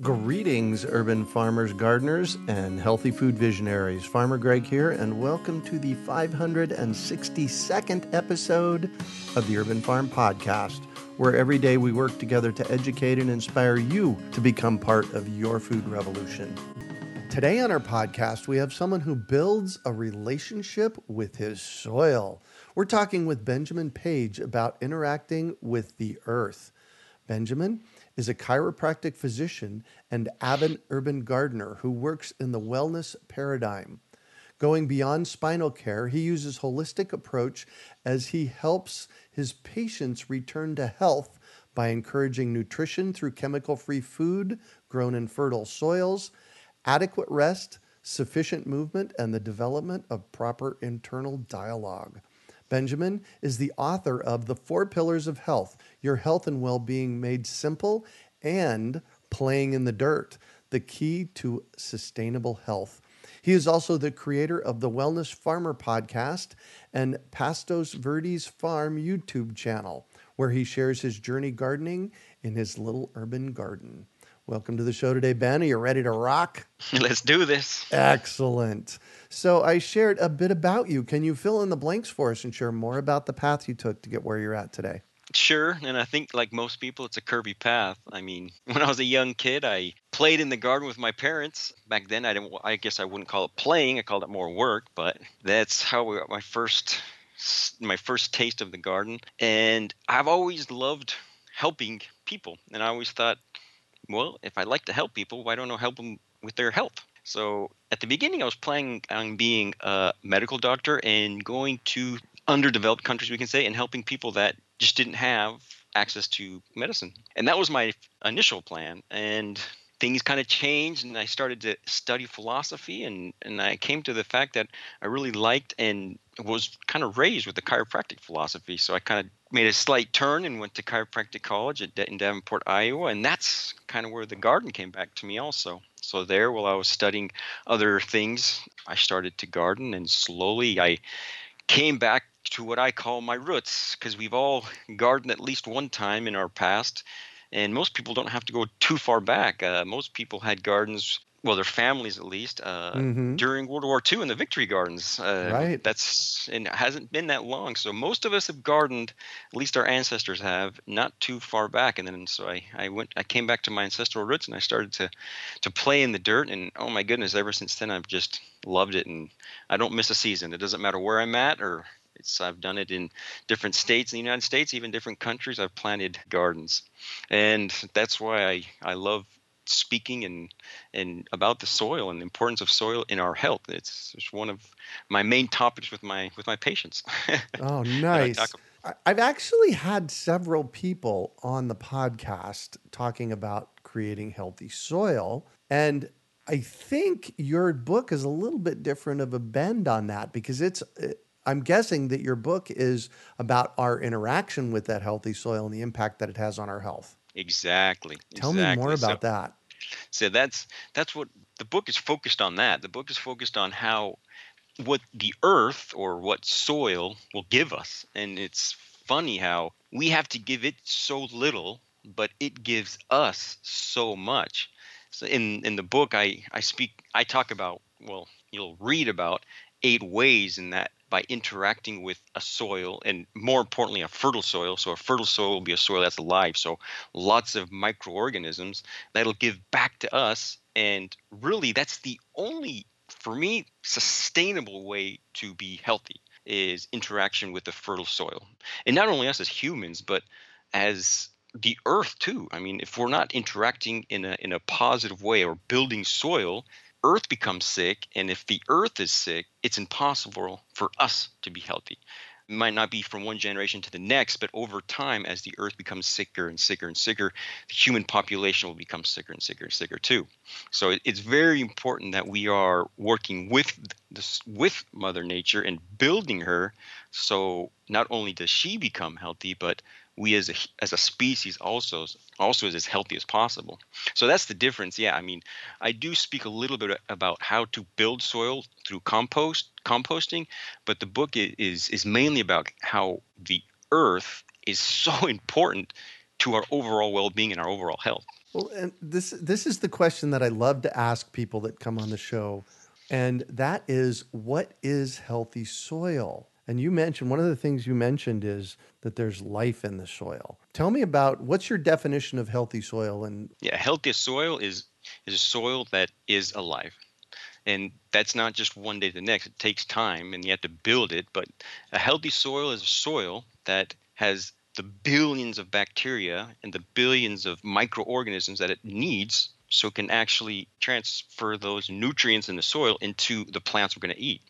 Greetings, urban farmers, gardeners, and healthy food visionaries. Farmer Greg here, and welcome to the 562nd episode of the Urban Farm Podcast, where every day we work together to educate and inspire you to become part of your food revolution. Today on our podcast, we have someone who builds a relationship with his soil. We're talking with Benjamin Page about interacting with the earth. Benjamin is a chiropractic physician and avid urban gardener who works in the wellness paradigm. Going beyond spinal care, he uses holistic approach as he helps his patients return to health by encouraging nutrition through chemical-free food grown in fertile soils, adequate rest, sufficient movement, and the development of proper internal dialogue. Benjamin is the author of The Four Pillars of Health Your Health and Well Being Made Simple and Playing in the Dirt, the key to sustainable health. He is also the creator of the Wellness Farmer podcast and Pastos Verdes Farm YouTube channel, where he shares his journey gardening in his little urban garden. Welcome to the show today, Ben. Are you ready to rock? Let's do this. Excellent. So, I shared a bit about you. Can you fill in the blanks for us and share more about the path you took to get where you're at today? Sure, and I think like most people, it's a curvy path. I mean, when I was a young kid, I played in the garden with my parents. Back then, I didn't. I guess I wouldn't call it playing. I called it more work. But that's how we got my first my first taste of the garden. And I've always loved helping people, and I always thought well, if I like to help people, why don't I help them with their health? So at the beginning, I was planning on being a medical doctor and going to underdeveloped countries, we can say, and helping people that just didn't have access to medicine. And that was my initial plan. And things kind of changed and I started to study philosophy and, and I came to the fact that I really liked and was kind of raised with the chiropractic philosophy. So I kind of made a slight turn and went to chiropractic college at in Davenport, Iowa, and that's kind of where the garden came back to me also. So there, while I was studying other things, I started to garden, and slowly I came back to what I call my roots, because we've all gardened at least one time in our past, and most people don't have to go too far back. Uh, most people had gardens well, their families at least, uh, mm-hmm. during World War II in the Victory Gardens. Uh, right. That's and it hasn't been that long. So most of us have gardened, at least our ancestors have, not too far back. And then so I, I went, I came back to my ancestral roots and I started to, to play in the dirt. And oh my goodness, ever since then I've just loved it. And I don't miss a season. It doesn't matter where I'm at or it's I've done it in different states in the United States, even different countries. I've planted gardens, and that's why I I love speaking and and about the soil and the importance of soil in our health. It's, it's one of my main topics with my with my patients. oh, nice. I've actually had several people on the podcast talking about creating healthy soil. And I think your book is a little bit different of a bend on that because it's, I'm guessing that your book is about our interaction with that healthy soil and the impact that it has on our health. Exactly. Tell exactly. me more about so, that. So that's that's what the book is focused on. That the book is focused on how what the earth or what soil will give us, and it's funny how we have to give it so little but it gives us so much. So in in the book, I I speak I talk about well, you'll read about eight ways in that by interacting with a soil and more importantly a fertile soil. So a fertile soil will be a soil that's alive. So lots of microorganisms that'll give back to us. And really that's the only for me sustainable way to be healthy is interaction with the fertile soil. And not only us as humans but as the earth too. I mean if we're not interacting in a in a positive way or building soil earth becomes sick and if the earth is sick it's impossible for us to be healthy. It might not be from one generation to the next but over time as the earth becomes sicker and sicker and sicker the human population will become sicker and sicker and sicker too. So it's very important that we are working with this with mother nature and building her so not only does she become healthy but we as a as a species also also is as healthy as possible. So that's the difference. Yeah, I mean, I do speak a little bit about how to build soil through compost composting, but the book is is mainly about how the earth is so important to our overall well-being and our overall health. Well, and this this is the question that I love to ask people that come on the show, and that is, what is healthy soil? And you mentioned one of the things you mentioned is that there's life in the soil. Tell me about what's your definition of healthy soil and Yeah, healthy soil is is a soil that is alive. And that's not just one day to the next. It takes time and you have to build it, but a healthy soil is a soil that has the billions of bacteria and the billions of microorganisms that it needs so it can actually transfer those nutrients in the soil into the plants we're going to eat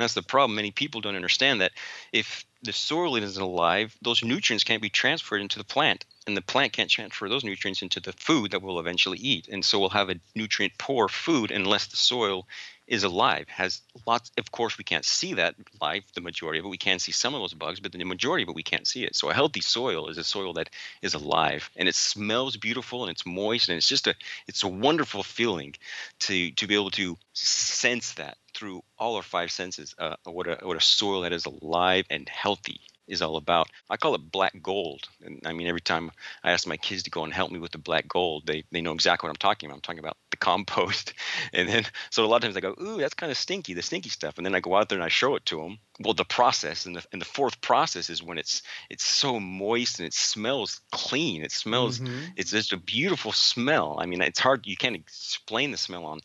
that's the problem. Many people don't understand that if the soil isn't alive, those nutrients can't be transferred into the plant, and the plant can't transfer those nutrients into the food that we'll eventually eat. And so we'll have a nutrient poor food unless the soil is alive. Has lots. Of course, we can't see that live. The majority of it, we can see some of those bugs, but the majority of it, we can't see it. So a healthy soil is a soil that is alive, and it smells beautiful, and it's moist, and it's just a. It's a wonderful feeling to to be able to sense that through all our five senses. Uh, what a what a soil that is alive and healthy is all about. I call it black gold. And I mean, every time I ask my kids to go and help me with the black gold, they, they know exactly what I'm talking about. I'm talking about the compost. And then, so a lot of times I go, ooh, that's kind of stinky, the stinky stuff. And then I go out there and I show it to them. Well, the process and the, and the fourth process is when it's it's so moist and it smells clean. It smells, mm-hmm. it's just a beautiful smell. I mean, it's hard, you can't explain the smell on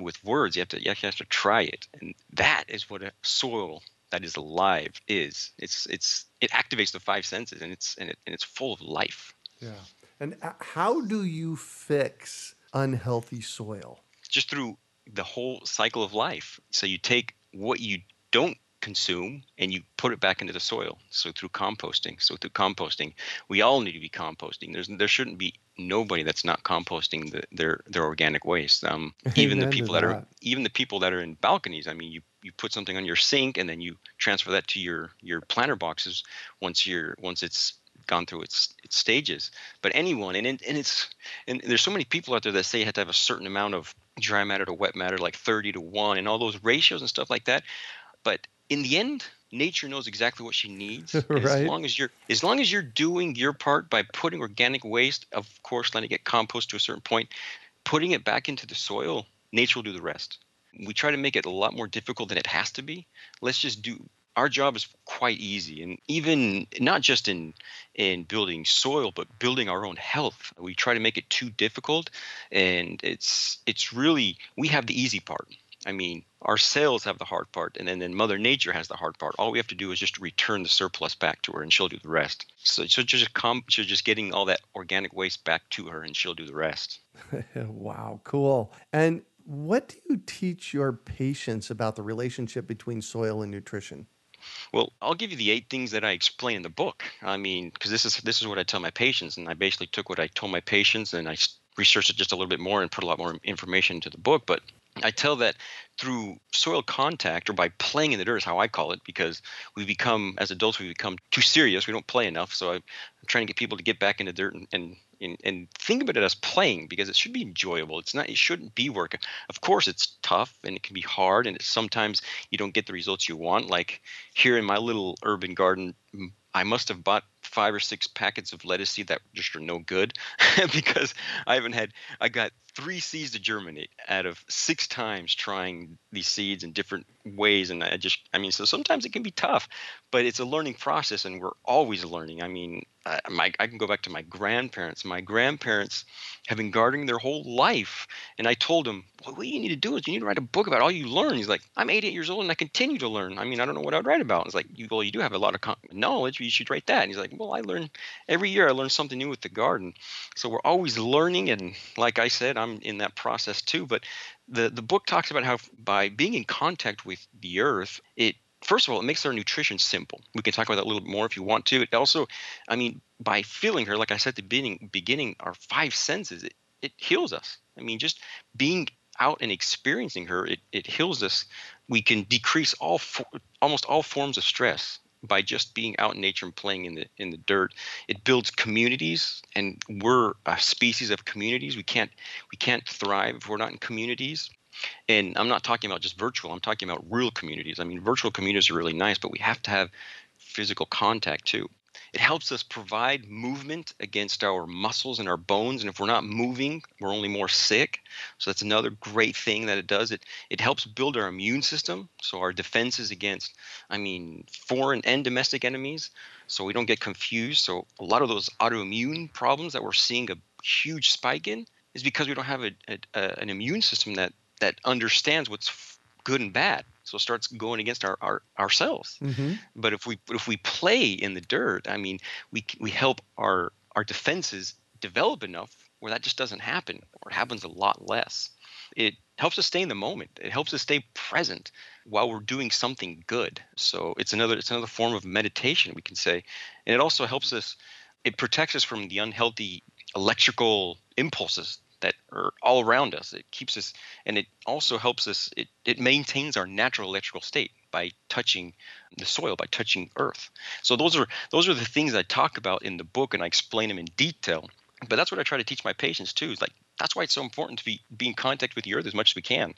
with words. You have to you actually have to try it, and that is what a soil that is alive is. It's it's it activates the five senses, and it's and, it, and it's full of life. Yeah. And uh, how do you fix unhealthy soil? Just through the whole cycle of life. So you take what you don't consume and you put it back into the soil. So through composting. So through composting, we all need to be composting. There's there shouldn't be nobody that's not composting the, their their organic waste. Um, even the people that, that, are even the people that are in balconies. I mean, you you put something on your sink and then you transfer that to your your planter boxes once you're once it's gone through its its stages. But anyone and and it's and there's so many people out there that say you have to have a certain amount of dry matter to wet matter, like 30 to one, and all those ratios and stuff like that. But in the end, nature knows exactly what she needs. right. As long as you're as long as you're doing your part by putting organic waste, of course, letting it get compost to a certain point, putting it back into the soil, nature will do the rest. We try to make it a lot more difficult than it has to be. Let's just do our job is quite easy and even not just in in building soil but building our own health we try to make it too difficult and it's it's really we have the easy part I mean, our cells have the hard part, and then, then Mother Nature has the hard part. All we have to do is just return the surplus back to her, and she'll do the rest. So, so just come, so just getting all that organic waste back to her, and she'll do the rest. wow, cool. And what do you teach your patients about the relationship between soil and nutrition? Well, I'll give you the eight things that I explain in the book. I mean, because this is this is what I tell my patients, and I basically took what I told my patients and I researched it just a little bit more and put a lot more information into the book. But I tell that through soil contact or by playing in the dirt is how I call it because we become as adults we become too serious. We don't play enough. So I'm trying to get people to get back in the dirt and, and and, and think about it as playing because it should be enjoyable. It's not. It shouldn't be work. Of course, it's tough and it can be hard, and sometimes you don't get the results you want. Like here in my little urban garden, I must have bought five or six packets of lettuce seed that just are no good because I haven't had I got three seeds to germinate out of six times trying these seeds in different ways and I just I mean so sometimes it can be tough but it's a learning process and we're always learning. I mean I, my, I can go back to my grandparents. My grandparents have been gardening their whole life and I told them well, what you need to do is you need to write a book about all you learn. He's like I'm 88 years old and I continue to learn. I mean I don't know what I'd write about. It's like you well you do have a lot of knowledge you should write that. And he's like well I learn every year I learn something new with the garden. So we're always learning and like I said I'm in that process too but the the book talks about how by being in contact with the earth it first of all it makes our nutrition simple we can talk about that a little bit more if you want to it also i mean by feeling her like i said at the beginning beginning our five senses it, it heals us i mean just being out and experiencing her it, it heals us we can decrease all for, almost all forms of stress by just being out in nature and playing in the in the dirt. It builds communities, and we're a species of communities. We can't we can't thrive if we're not in communities. And I'm not talking about just virtual. I'm talking about real communities. I mean, virtual communities are really nice, but we have to have physical contact too. It helps us provide movement against our muscles and our bones. And if we're not moving, we're only more sick. So that's another great thing that it does. It it helps build our immune system, so our defenses against, I mean, foreign and domestic enemies, so we don't get confused. So a lot of those autoimmune problems that we're seeing a huge spike in is because we don't have a, a, a an immune system that that understands what's good and bad so it starts going against our, our ourselves. Mm-hmm. but if we if we play in the dirt i mean we we help our our defenses develop enough where that just doesn't happen or it happens a lot less. It helps us stay in the moment. It helps us stay present while we're doing something good. So it's another it's another form of meditation we can say. And it also helps us it protects us from the unhealthy electrical impulses that are all around us. It keeps us, and it also helps us. It it maintains our natural electrical state by touching the soil, by touching earth. So those are those are the things I talk about in the book, and I explain them in detail. But that's what I try to teach my patients too. Is like that's why it's so important to be be in contact with the earth as much as we can,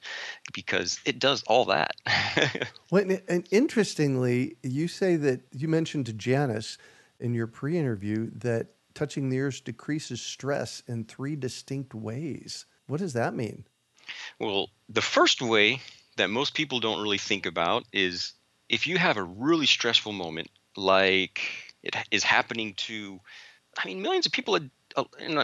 because it does all that. well, and interestingly, you say that you mentioned to Janice in your pre-interview that touching the earth decreases stress in three distinct ways. What does that mean? Well, the first way that most people don't really think about is if you have a really stressful moment, like it is happening to, I mean, millions of people,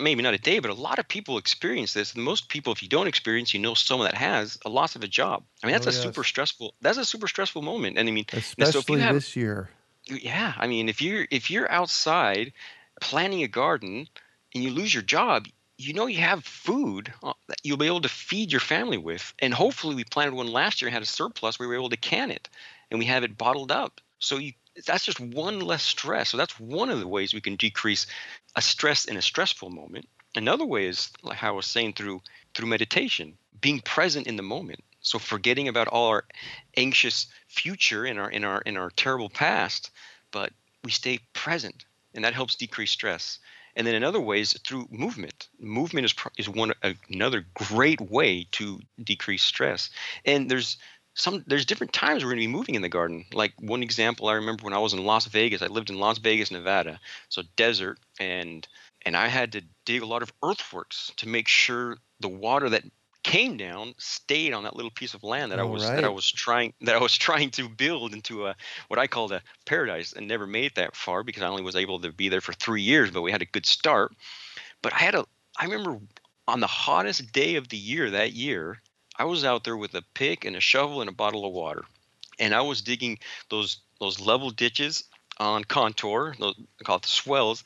maybe not a day, but a lot of people experience this. And most people, if you don't experience, you know someone that has a loss of a job. I mean, that's oh, a yes. super stressful. That's a super stressful moment. And I mean, especially so have, this year. Yeah, I mean, if you're if you're outside planting a garden and you lose your job, you know you have food uh, that you'll be able to feed your family with. And hopefully, we planted one last year and had a surplus. We were able to can it, and we have it bottled up. So you, that's just one less stress. So that's one of the ways we can decrease a stress in a stressful moment. Another way is like how I was saying through through meditation, being present in the moment. So forgetting about all our anxious future in our in our in our terrible past, but we stay present and that helps decrease stress. And then in other ways, through movement. Movement is is one another great way to decrease stress. And there's some there's different times we're going to be moving in the garden. Like one example, I remember when I was in Las Vegas. I lived in Las Vegas, Nevada, so desert, and and I had to dig a lot of earthworks to make sure the water that came down stayed on that little piece of land that All I was right. that I was trying that I was trying to build into a what I called a paradise and never made it that far because I only was able to be there for three years, but we had a good start. But I had a I remember on the hottest day of the year that year, I was out there with a pick and a shovel and a bottle of water. And I was digging those those level ditches on contour, those called the swales,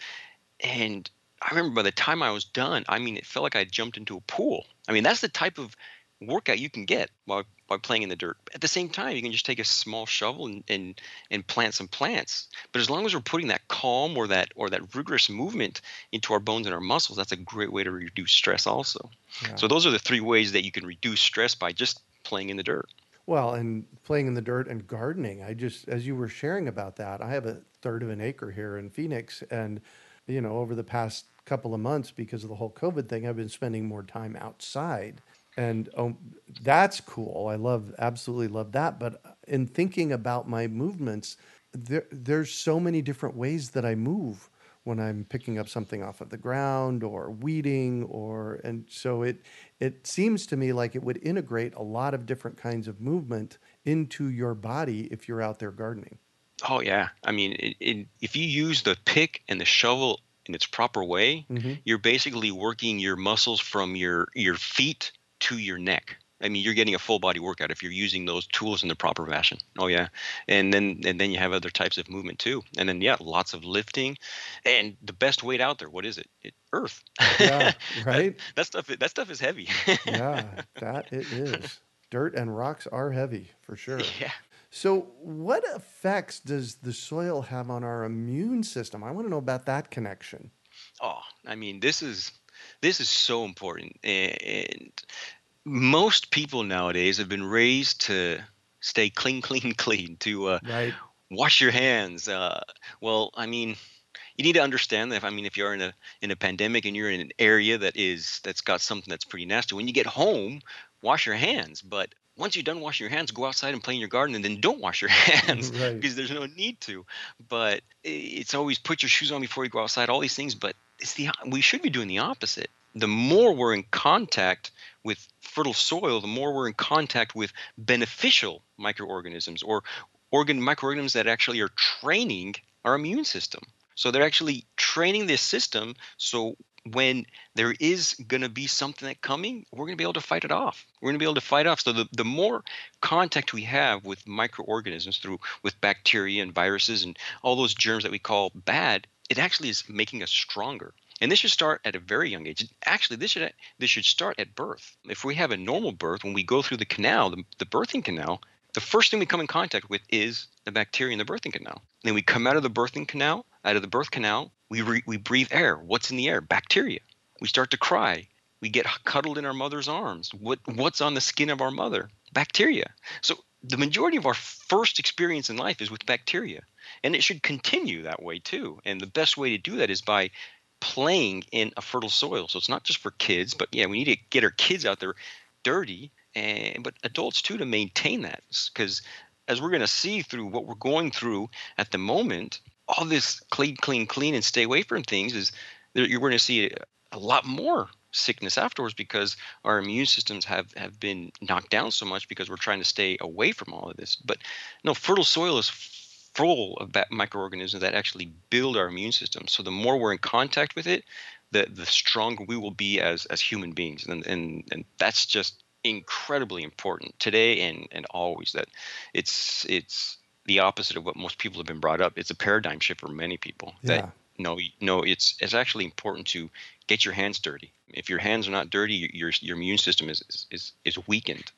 and I remember by the time I was done, I mean, it felt like I jumped into a pool. I mean, that's the type of workout you can get while while playing in the dirt. At the same time, you can just take a small shovel and, and and plant some plants. But as long as we're putting that calm or that or that rigorous movement into our bones and our muscles, that's a great way to reduce stress also. Yeah. So those are the three ways that you can reduce stress by just playing in the dirt. Well, and playing in the dirt and gardening. I just as you were sharing about that, I have a third of an acre here in Phoenix and you know, over the past couple of months because of the whole COVID thing, I've been spending more time outside. And um, that's cool. I love, absolutely love that. But in thinking about my movements, there, there's so many different ways that I move when I'm picking up something off of the ground or weeding or and so it it seems to me like it would integrate a lot of different kinds of movement into your body if you're out there gardening. Oh yeah, I mean, it, it, if you use the pick and the shovel in its proper way, mm-hmm. you're basically working your muscles from your your feet to your neck. I mean, you're getting a full body workout if you're using those tools in the proper fashion. Oh yeah, and then and then you have other types of movement too, and then yeah, lots of lifting, and the best weight out there. What is it? it earth. Yeah, right. that, that, stuff. That stuff is heavy. yeah, that it is. Dirt and rocks are heavy for sure. Yeah. So, what effects does the soil have on our immune system? I want to know about that connection. Oh, I mean, this is this is so important, and most people nowadays have been raised to stay clean, clean, clean, to uh, right. wash your hands. Uh, well, I mean, you need to understand that. If, I mean, if you're in a in a pandemic and you're in an area that is that's got something that's pretty nasty, when you get home, wash your hands. But once you're done washing your hands, go outside and play in your garden, and then don't wash your hands mm, right. because there's no need to. But it's always put your shoes on before you go outside. All these things, but it's the we should be doing the opposite the more we're in contact with fertile soil, the more we're in contact with beneficial microorganisms or organ microorganisms that actually are training our immune system. So they're actually training this system so when there is going to be something that coming, we're going to be able to fight it off. We're going to be able to fight off. So the, the more contact we have with microorganisms through with bacteria and viruses and all those germs that we call bad, it actually is making us stronger. And this should start at a very young age. Actually, this should this should start at birth. If we have a normal birth, when we go through the canal, the, the birthing canal, the first thing we come in contact with is the bacteria in the birthing canal. Then we come out of the birthing canal, out of the birth canal, we re, we breathe air. What's in the air? Bacteria. We start to cry. We get cuddled in our mother's arms. What what's on the skin of our mother? Bacteria. So the majority of our first experience in life is with bacteria and it should continue that way too and the best way to do that is by playing in a fertile soil. So it's not just for kids, but yeah, we need to get our kids out there dirty, and but adults too to maintain that because as we're going to see through what we're going through at the moment, all this clean, clean, clean, and stay away from things is you're going to see a, a lot more sickness afterwards because our immune systems have have been knocked down so much because we're trying to stay away from all of this. But no, fertile soil is full of microorganisms that actually build our immune system. So the more we're in contact with it, the the stronger we will be as as human beings, and and and that's just incredibly important today and and always. That it's it's the opposite of what most people have been brought up. It's a paradigm shift for many people. Yeah. That no, no, it's it's actually important to get your hands dirty. If your hands are not dirty, your your immune system is is is weakened,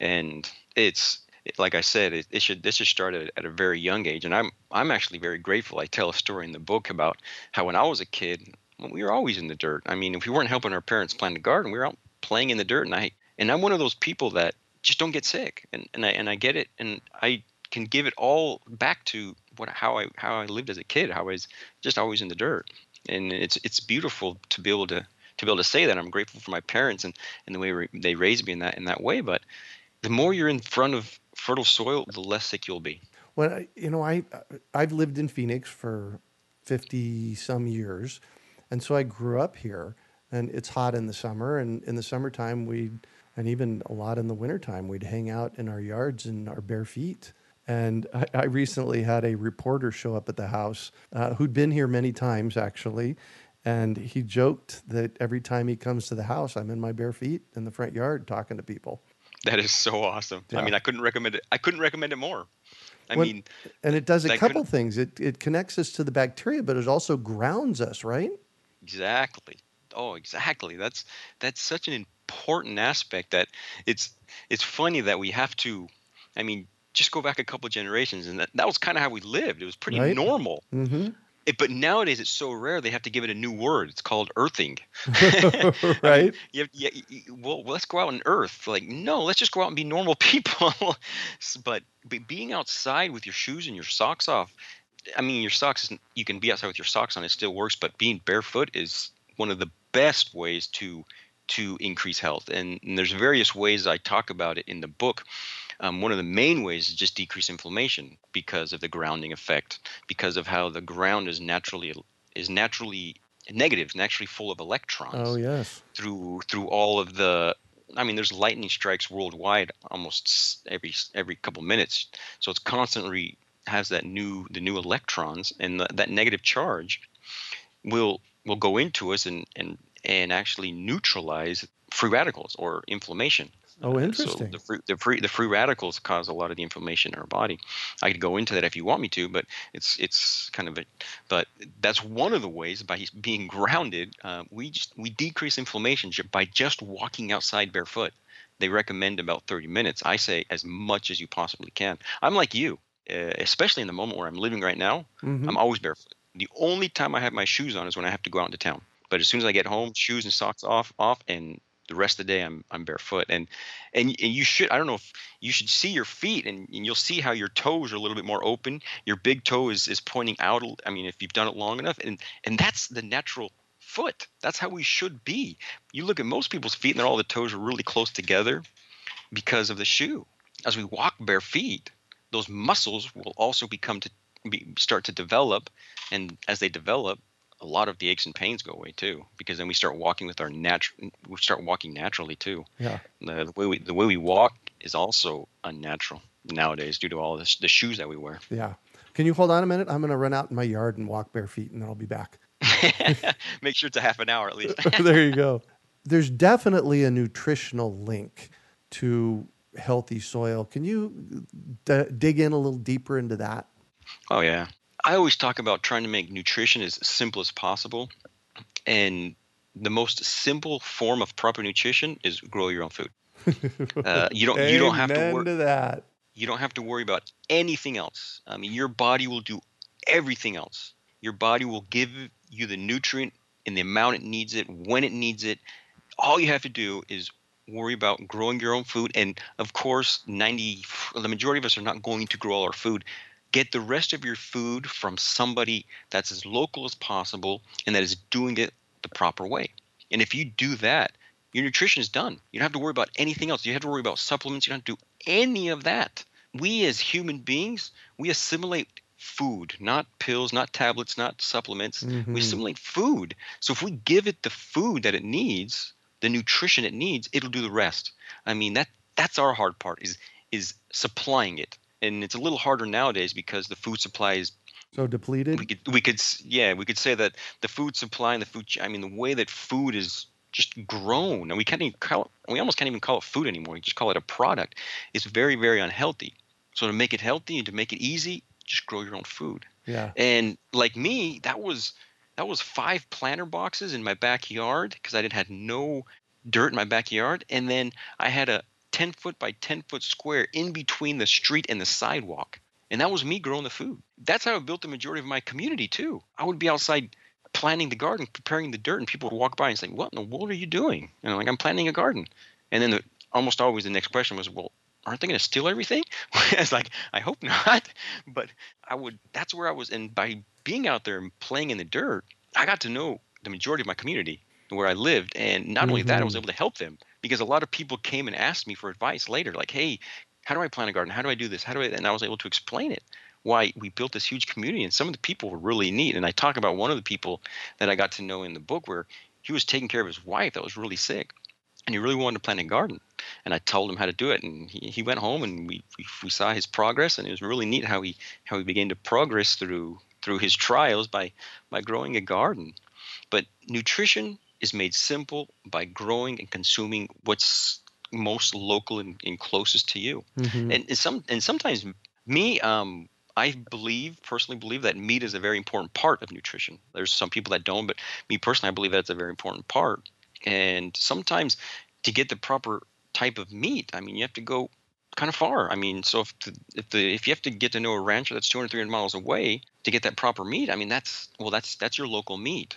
and it's like I said, it, it, should this should start at, at, a very young age, and I'm I'm actually very grateful. I tell a story in the book about how when I was a kid, we were always in the dirt. I mean, if we weren't helping our parents plant a garden, we were out playing in the dirt, and I and I'm one of those people that just don't get sick, and and I and I get it, and I can give it all back to what how I how I lived as a kid, how I was just always in the dirt, and it's it's beautiful to be able to to be able to say that I'm grateful for my parents and, and the way they raised me in that in that way. But the more you're in front of fertile soil, the less sick you'll be. Well, you know, I I've lived in Phoenix for fifty some years, and so I grew up here. And it's hot in the summer, and in the summertime we, and even a lot in the wintertime, we'd hang out in our yards in our bare feet. And I, I recently had a reporter show up at the house uh, who'd been here many times actually, and he joked that every time he comes to the house, I'm in my bare feet in the front yard talking to people. That is so awesome. Yeah. I mean, I couldn't recommend it. I couldn't recommend it more. I when, mean, and it does a couple things. It it connects us to the bacteria, but it also grounds us, right? Exactly. Oh, exactly. That's that's such an important aspect that it's it's funny that we have to. I mean, just go back a couple generations, and that, that was kind of how we lived. It was pretty right? normal. Mm-hmm. It, but nowadays it's so rare they have to give it a new word. It's called earthing. right. you have, you, you, well, let's go out and earth. Like, no, let's just go out and be normal people. but, but being outside with your shoes and your socks off, I mean, your socks, you can be outside with your socks on, it still works. But being barefoot is one of the best ways to to increase health. And, and there's various ways I talk about it in the book Um, one of the main ways is just decrease inflammation because of the grounding effect, because of how the ground is naturally is naturally negative, naturally full of electrons. Oh yes. Through through all of the I mean, there's lightning strikes worldwide almost every every couple minutes, so it's constantly has that new the new electrons and the, that negative charge will will go into us and and and actually neutralize free radicals or inflammation. Oh, interesting. So the free, the free the free radicals cause a lot of the inflammation in our body. I could go into that if you want me to, but it's it's kind of a, but that's one of the ways by being grounded, uh, we just we decrease inflammation by just walking outside barefoot. They recommend about 30 minutes. I say as much as you possibly can. I'm like you, uh, especially in the moment where I'm living right now. Mm-hmm. I'm always barefoot. The only time I have my shoes on is when I have to go out into town. But as soon as I get home, shoes and socks off, off, and the rest of the day I'm I'm barefoot. And and and you should I don't know if you should see your feet and, and you'll see how your toes are a little bit more open. Your big toe is is pointing out I mean if you've done it long enough and and that's the natural foot. That's how we should be. You look at most people's feet and all the toes are really close together because of the shoe. As we walk bare feet those muscles will also become to be, start to develop and as they develop a lot of the aches and pains go away too because then we start walking with our natural we start walking naturally too. Yeah. The, the, way we the way we walk is also unnatural nowadays due to all this, the shoes that we wear. Yeah. Can you hold on a minute? I'm going to run out in my yard and walk bare feet and then i'll be back. Make sure it's a half an hour at least. There you go. There's definitely a nutritional link to healthy soil. Can you uh, d- dig in a little deeper into that? Oh yeah I always talk about trying to make nutrition as simple as possible. And the most simple form of proper nutrition is grow your own food. Uh, you don't you don't have to worry that. You don't have to worry about anything else. I mean, your body will do everything else. Your body will give you the nutrient in the amount it needs it, when it needs it. All you have to do is worry about growing your own food and of course 90 the majority of us are not going to grow all our food get the rest of your food from somebody that's as local as possible and that is doing it the proper way. And if you do that, your nutrition is done. You don't have to worry about anything else. You have to worry about supplements. You don't have to do any of that. We as human beings, we assimilate food, not pills, not tablets, not supplements. Mm-hmm. We assimilate food. So if we give it the food that it needs, the nutrition it needs, it'll do the rest. I mean that that's our hard part is is supplying it and it's a little harder nowadays because the food supply is so depleted. We could we could yeah we could say that the food supply and the food I mean the way that food is just grown and we can't even call it, we almost can't even call it food anymore. We just call it a product. It's very very unhealthy. So to make it healthy and to make it easy, just grow your own food. Yeah. And like me, that was that was five planter boxes in my backyard because I didn't had no dirt in my backyard, and then I had a 10 foot by 10 foot square in between the street and the sidewalk. And that was me growing the food. That's how I built the majority of my community too. I would be outside planting the garden, preparing the dirt, and people would walk by and say, "What in the world are you doing?" And I'm like, "I'm planting a garden." And then the, almost always the next question was, "Well, aren't they going to steal everything?" I was like, "I hope not." But I would. That's where I was, and by being out there and playing in the dirt, I got to know the majority of my community where I lived, and not mm-hmm. only that, I was mm-hmm. able to help them because a lot of people came and asked me for advice later, like, "Hey, how do I plant a garden? How do I do this? How do I?" And I was able to explain it. Why we built this huge community, and some of the people were really neat. And I talk about one of the people that I got to know in the book, where he was taking care of his wife that was really sick, and he really wanted to plant a garden. And I told him how to do it, and he, he went home, and we, we we saw his progress, and it was really neat how he how he began to progress through through his trials by by growing a garden. But nutrition is made simple by growing and consuming what's most local and, and closest to you. Mm-hmm. And, and some and sometimes me, um, I believe personally believe that meat is a very important part of nutrition. There's some people that don't, but me personally, I believe that's a very important part. And sometimes to get the proper type of meat, I mean, you have to go kind of far. I mean, so if the, if the if you have to get to know a rancher that's 200 300 miles away to get that proper meat, I mean, that's well, that's that's your local meat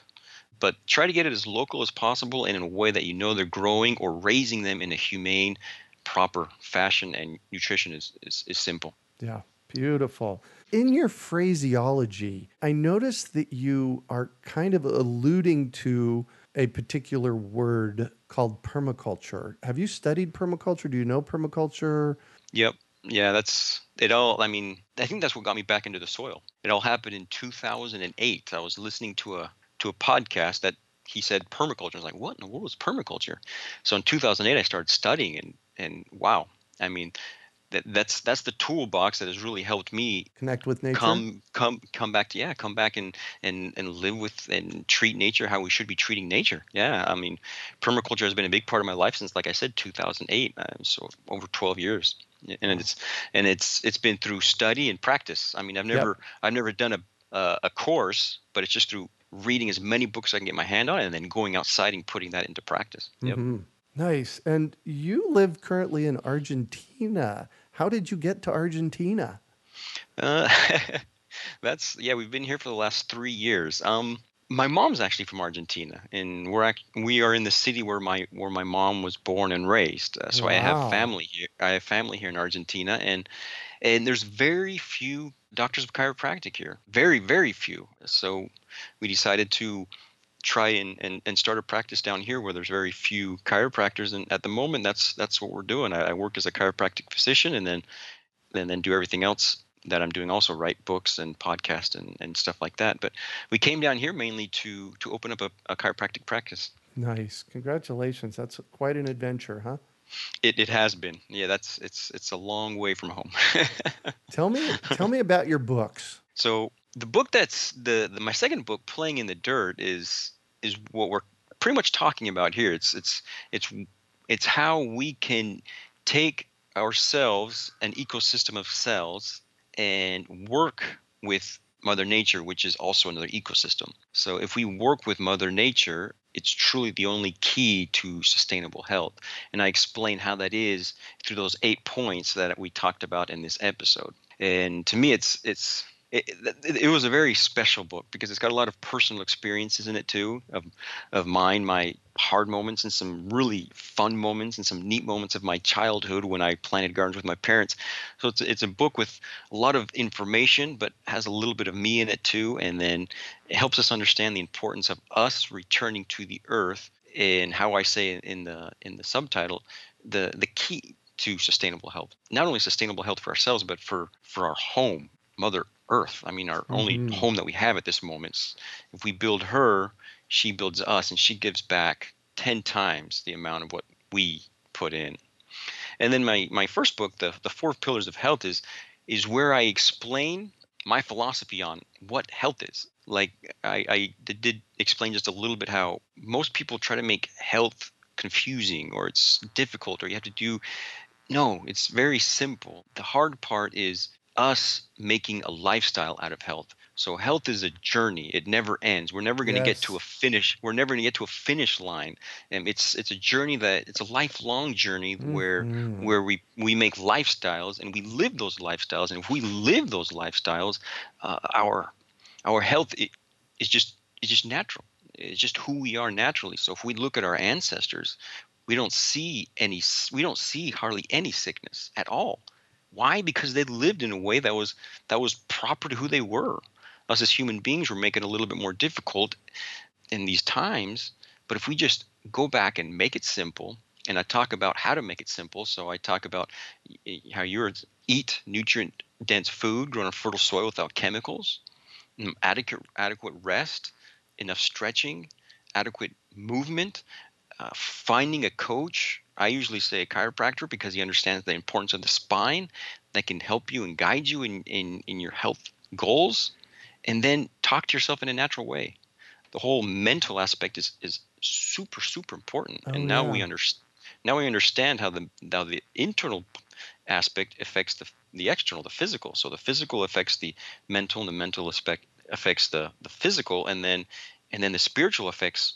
but try to get it as local as possible and in a way that you know they're growing or raising them in a humane, proper fashion. And nutrition is, is, is simple. Yeah, beautiful. In your phraseology, I noticed that you are kind of alluding to a particular word called permaculture. Have you studied permaculture? Do you know permaculture? Yep. Yeah, that's it all. I mean, I think that's what got me back into the soil. It all happened in 2008. I was listening to a to a podcast that he said permaculture. I was like, what in the world is permaculture? So in 2008, I started studying, and and wow, I mean, that that's that's the toolbox that has really helped me connect with nature. Come come come back to yeah, come back and and and live with and treat nature how we should be treating nature. Yeah, I mean, permaculture has been a big part of my life since, like I said, 2008. Uh, so over 12 years, and it's and it's it's been through study and practice. I mean, I've never yep. I've never done a uh, a course, but it's just through reading as many books I can get my hand on, and then going outside and putting that into practice. Yep. Mm-hmm. Nice. And you live currently in Argentina. How did you get to Argentina? Uh, that's yeah. We've been here for the last three years. Um, my mom's actually from Argentina, and we're we are in the city where my where my mom was born and raised. Uh, so wow. I have family here. I have family here in Argentina, and and there's very few doctors of chiropractic here. Very very few. So we decided to try and, and, and start a practice down here where there's very few chiropractors. And at the moment that's that's what we're doing. I, I, work as a chiropractic physician and then and then do everything else that I'm doing also write books and podcast and, and stuff like that. But we came down here mainly to to open up a, a chiropractic practice. Nice. Congratulations. That's quite an adventure huh it, it has been yeah that's it's it's a long way from home tell me tell me about your books so the book that's the, the my second book playing in the dirt is is what we're pretty much talking about here. It's it's it's it's how we can take ourselves, an ecosystem of cells, and work with Mother Nature, which is also another ecosystem. So if we work with Mother Nature, it's truly the only key to sustainable health. And I explain how that is through those eight points that we talked about in this episode. And to me, it's it's it, it, was a very special book because it's got a lot of personal experiences in it too of of mine my hard moments and some really fun moments and some neat moments of my childhood when I planted gardens with my parents. So it's it's a book with a lot of information but has a little bit of me in it too and then it helps us understand the importance of us returning to the earth and how I say in the in the subtitle the the key to sustainable health. Not only sustainable health for ourselves but for for our home mother earth. I mean, our mm-hmm. only home that we have at this moment. If we build her, she builds us, and she gives back 10 times the amount of what we put in. And then my, my first book, the, the Four Pillars of Health, is, is where I explain my philosophy on what health is. Like, I, I did explain just a little bit how most people try to make health confusing or it's difficult or you have to do. No, it's very simple. The hard part is us making a lifestyle out of health. So health is a journey; it never ends. We're never going to yes. get to a finish. We're never going to get to a finish line. And it's it's a journey that it's a lifelong journey mm-hmm. where where we we make lifestyles and we live those lifestyles. And if we live those lifestyles, uh, our our health is just it's just natural. It's just who we are naturally. So if we look at our ancestors, we don't see any we don't see hardly any sickness at all why? Because they lived in a way that was that was proper to who they were. Us as human beings were making it a little bit more difficult in these times. But if we just go back and make it simple, and I talk about how to make it simple. So I talk about how you eat nutrient dense food grown on fertile soil without chemicals, mm, adequate adequate rest, enough stretching, adequate movement, uh, finding a coach I usually say a chiropractor because he understands the importance of the spine that can help you and guide you in, in, in your health goals. And then talk to yourself in a natural way. The whole mental aspect is, is super, super important. Oh, and now yeah. we understand now we understand how the how the internal aspect affects the the external, the physical. So the physical affects the mental, and the mental aspect affects the the physical, and then and then the spiritual affects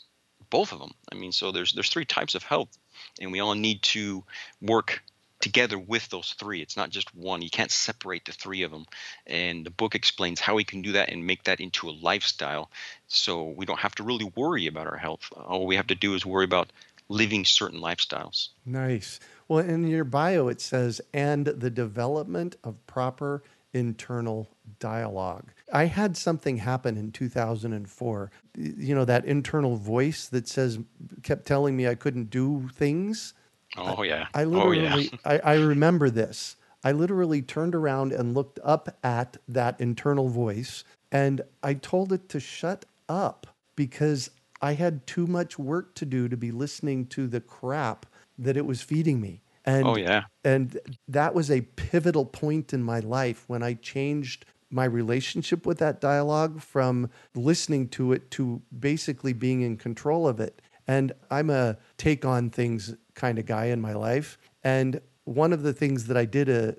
both of them. I mean, so there's there's three types of health and we all need to work together with those three. It's not just one. You can't separate the three of them. And the book explains how we can do that and make that into a lifestyle so we don't have to really worry about our health. All we have to do is worry about living certain lifestyles. Nice. Well, in your bio, it says, and the development of proper internal dialogue. I had something happen in 2004. You know, that internal voice that says, kept telling me I couldn't do things. Oh, yeah. I, I literally, oh, yeah. I, I remember this. I literally turned around and looked up at that internal voice and I told it to shut up because I had too much work to do to be listening to the crap that it was feeding me. And Oh yeah. and that was a pivotal point in my life when I changed my relationship with that dialogue from listening to it to basically being in control of it. And I'm a take on things kind of guy in my life. And one of the things that I did uh,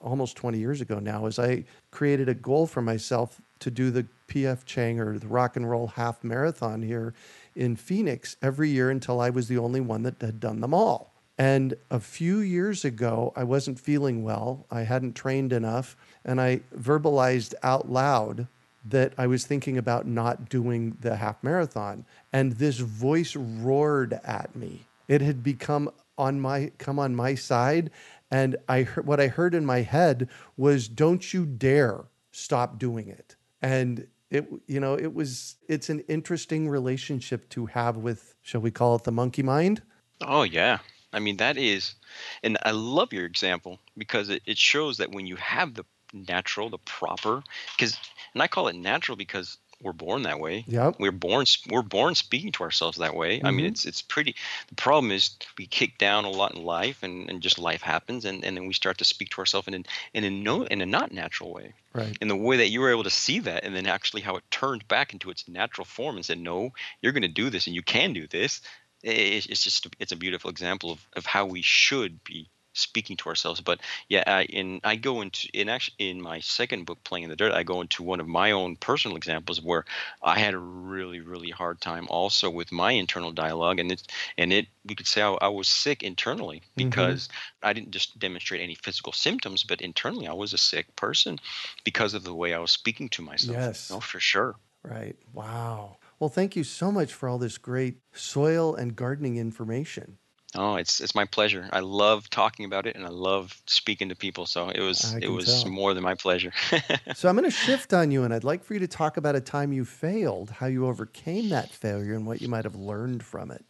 almost 20 years ago now is I created a goal for myself to do the PF Chang or the rock and roll half marathon here in Phoenix every year until I was the only one that had done them all. And a few years ago, I wasn't feeling well. I hadn't trained enough. And I verbalized out loud that I was thinking about not doing the half marathon. And this voice roared at me. It had become on my come on my side. And I heard what I heard in my head was, don't you dare stop doing it. And it, you know, it was it's an interesting relationship to have with, shall we call it the monkey mind? Oh yeah. I mean that is and I love your example because it, it shows that when you have the natural, the proper because and I call it natural because we're born that way. Yep. We're born we're born speaking to ourselves that way. I mean Mhm. it's it's pretty the problem is we kick down a lot in life and, and just life happens and, and then we start to speak to ourselves in an, in a no in a not natural way. Right. And the way that you were able to see that and then actually how it turned back into its natural form and said no you're going to do this and you can do this it's just it's a beautiful example of, of how we should be speaking to ourselves but yeah I, in i go into in actually in my second book playing in the dirt i go into one of my own personal examples where i had a really really hard time also with my internal dialogue and it and it we could say i, I was sick internally mm-hmm. because I didn't just demonstrate any physical symptoms, but internally I was a sick person because of the way I was speaking to myself. Yes. No, for sure. Right. Wow. Well, thank you so much for all this great soil and gardening information. Oh, it's it's my pleasure. I love talking about it and I love speaking to people. So it was it was tell. more than my pleasure. So I'm going to shift on you, and I'd like for you to talk about a time you failed, how you overcame that failure, and what you might have learned from it.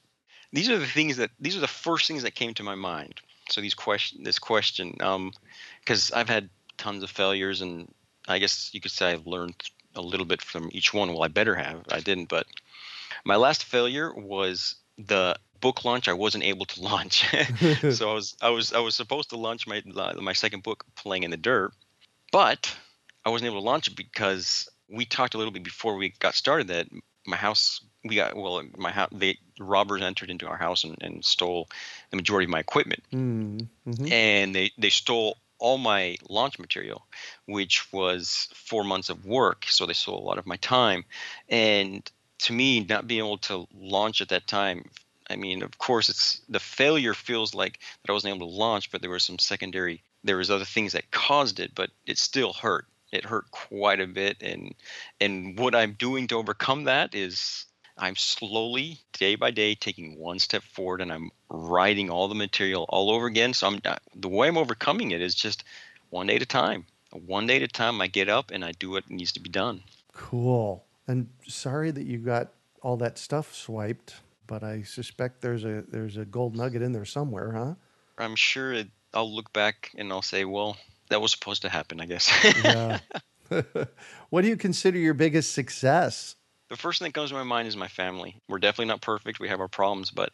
these are the things that these are the first things that came to my mind. So these question this question, um, because I've had tons of failures, and I guess you could say I've learned a little bit from each one. Well, I better have. I didn't, but my last failure was the book launch. I wasn't able to launch. so I was I was I was supposed to launch my my second book, Playing in the Dirt, but I wasn't able to launch it because we talked a little bit before we got started that my house we got well my house they robbers entered into our house and, and stole the majority of my equipment Mm, mhm. and they they stole all my launch material which was four months of work so they stole a lot of my time. And to me not being able to launch at that time i mean of course it's the failure feels like that i wasn't able to launch but there were some secondary there was other things that caused it but it still hurt. It hurt quite a bit and and what i'm doing to overcome that is i'm slowly day by day taking one step forward and i'm writing all the material all over again so i'm uh, the way i'm overcoming it is just one day at a time one day at a time i get up and i do what needs to be done Cool. And sorry that you got all that stuff swiped, but I suspect there's a there's a gold nugget in there somewhere, huh? i'm sure it, i'll look back and i'll say well that was supposed to happen i guess Yeah. what do you consider your biggest success? The first thing that comes to my mind is my family. We're definitely not perfect. We have our problems, but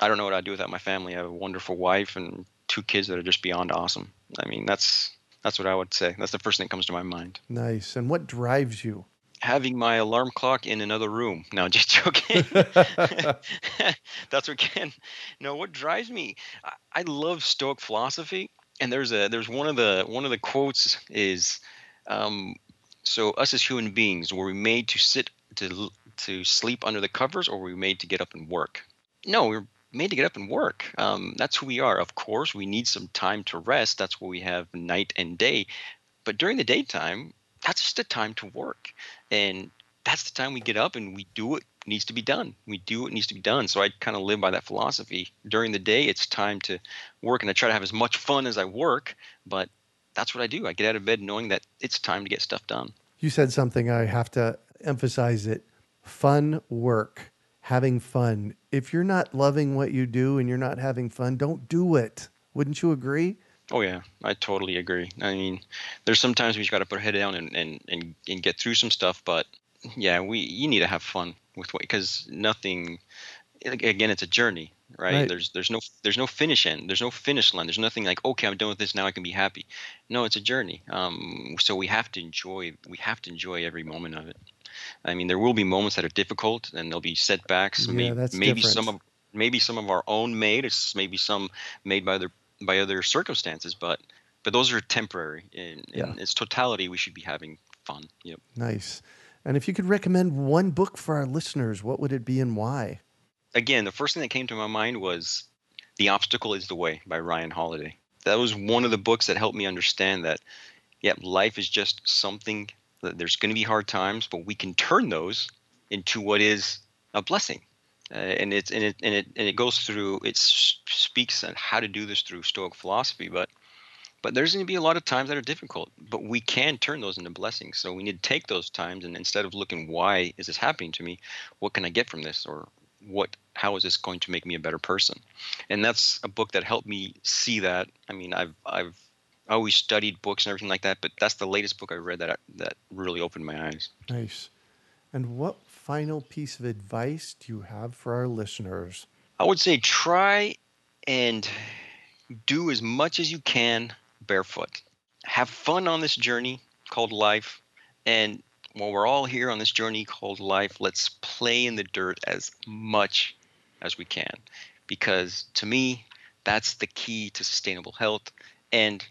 I don't know what I'd do without my family. I have a wonderful wife and two kids that are just beyond awesome. I mean, that's that's what I would say. That's the first thing that comes to my mind. Nice. And what drives you? Having my alarm clock in another room. No, just joking. that's what can. No, what drives me? I, I love Stoic philosophy, and there's a there's one of the one of the quotes is, um, so us as human beings were we made to sit to to sleep under the covers, or were we made to get up and work? No, we're made to get up and work. Um, that's who we are. Of course, we need some time to rest. That's why we have night and day. But during the daytime, that's just a time to work, and that's the time we get up and we do what needs to be done. We do what needs to be done. So I kind of live by that philosophy. During the day, it's time to work, and I try to have as much fun as I work. But that's what I do. I get out of bed knowing that it's time to get stuff done. You said something I have to emphasize it. Fun work, having fun. If you're not loving what you do and you're not having fun, don't do it. Wouldn't you agree? Oh yeah, I totally agree. I mean, there's sometimes we just got to put our head down and, and, and, and get through some stuff, but yeah, we you need to have fun with what because nothing. Again, it's a journey, right? Right. There's there's no there's no finish end. There's no finish line. There's nothing like okay, I'm done with this now. I can be happy. No, it's a journey. Um, so we have to enjoy we have to enjoy every moment of it. I mean, there will be moments that are difficult, and there'll be setbacks. Yeah, maybe that's maybe different. some of maybe some of our own made. It's maybe some made by other by other circumstances, but but those are temporary. In, in its totality, we should be having fun. Yep. Nice. And if you could recommend one book for our listeners, what would it be and why? Again, the first thing that came to my mind was "The Obstacle Is the Way" by Ryan Holiday. That was one of the books that helped me understand that, yeah, life is just something. There's going to be hard times, but we can turn those into what is a blessing. Uh, and it's and it and it and it goes through. It speaks on how to do this through Stoic philosophy, but but there's going to be a lot of times that are difficult but we can turn those into blessings so we need to take those times and instead of looking why is this happening to me what can i get from this or what how is this going to make me a better person and that's a book that helped me see that i mean i've i've always studied books and everything like that but that's the latest book i read that that really opened my eyes Nice. And what final piece of advice do you have for our listeners? I would say try and do as much as you can barefoot. Have fun on this journey called life. And while we're all here on this journey called life, let's play in the dirt as much as we can. Because to me, that's the key to sustainable health and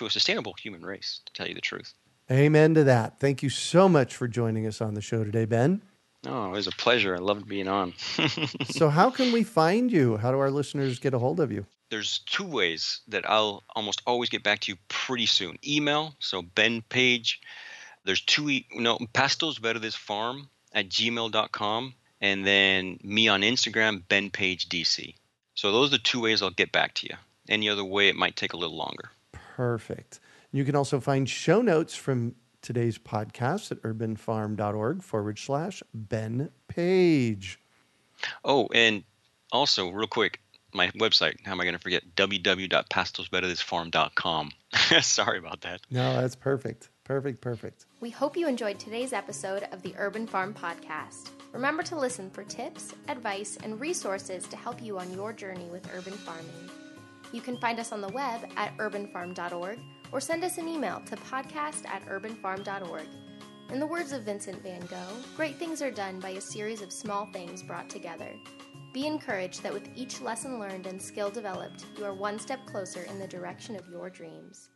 to a sustainable human race, to tell you the truth. Amen to that. Thank you so much for joining us on the show today, Ben. Oh, it was a pleasure. I loved being on. So, how can we find you? How do our listeners get a hold of you? there's two ways that I'll almost always get back to you pretty soon. Email, so Ben Page. There's two, e- no, Pastos Verdes Farm at gmail.com. And then me on Instagram, Ben Page DC. So those are the two ways I'll get back to you. Any other way, it might take a little longer. Perfect. You can also find show notes from today's podcast at urbanfarm.org forward slash Ben Page. Oh, and also, real quick, my website, how am I going to forget? www.pastosverdesfarm.com. Sorry about that. No, that's perfect. Perfect, perfect. We hope you enjoyed today's episode of the Urban Farm Podcast. Remember to listen for tips, advice, and resources to help you on your journey with urban farming. You can find us on the web at urbanfarm.org or send us an email to podcast at urbanfarm.org. In the words of Vincent van Gogh, great things are done by a series of small things brought together. Be encouraged that with each lesson learned and skill developed, you are one step closer in the direction of your dreams.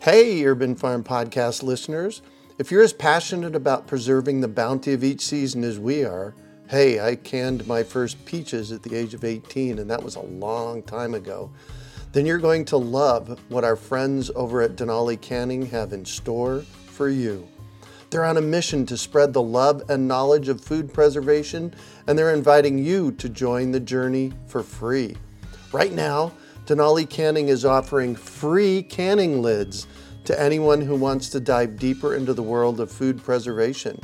Hey, Urban Farm Podcast listeners. If you're as passionate about preserving the bounty of each season as we are, hey, I canned my first peaches at the age of 18, and that was a long time ago. Then you're going to love what our friends over at Denali Canning have in store for you. They're on a mission to spread the love and knowledge of food preservation, and they're inviting you to join the journey for free. Right now, Denali Canning is offering free canning lids to anyone who wants to dive deeper into the world of food preservation.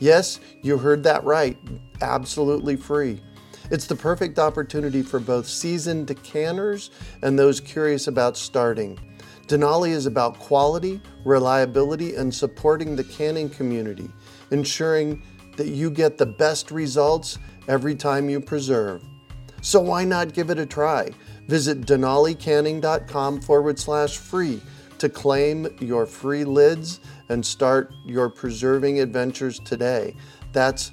Yes, you heard that right, absolutely free. It's the perfect opportunity for both seasoned canners and those curious about starting. Denali is about quality, reliability, and supporting the canning community, ensuring that you get the best results every time you preserve. So why not give it a try? Visit denalicanning.com forward slash free to claim your free lids and start your preserving adventures today. That's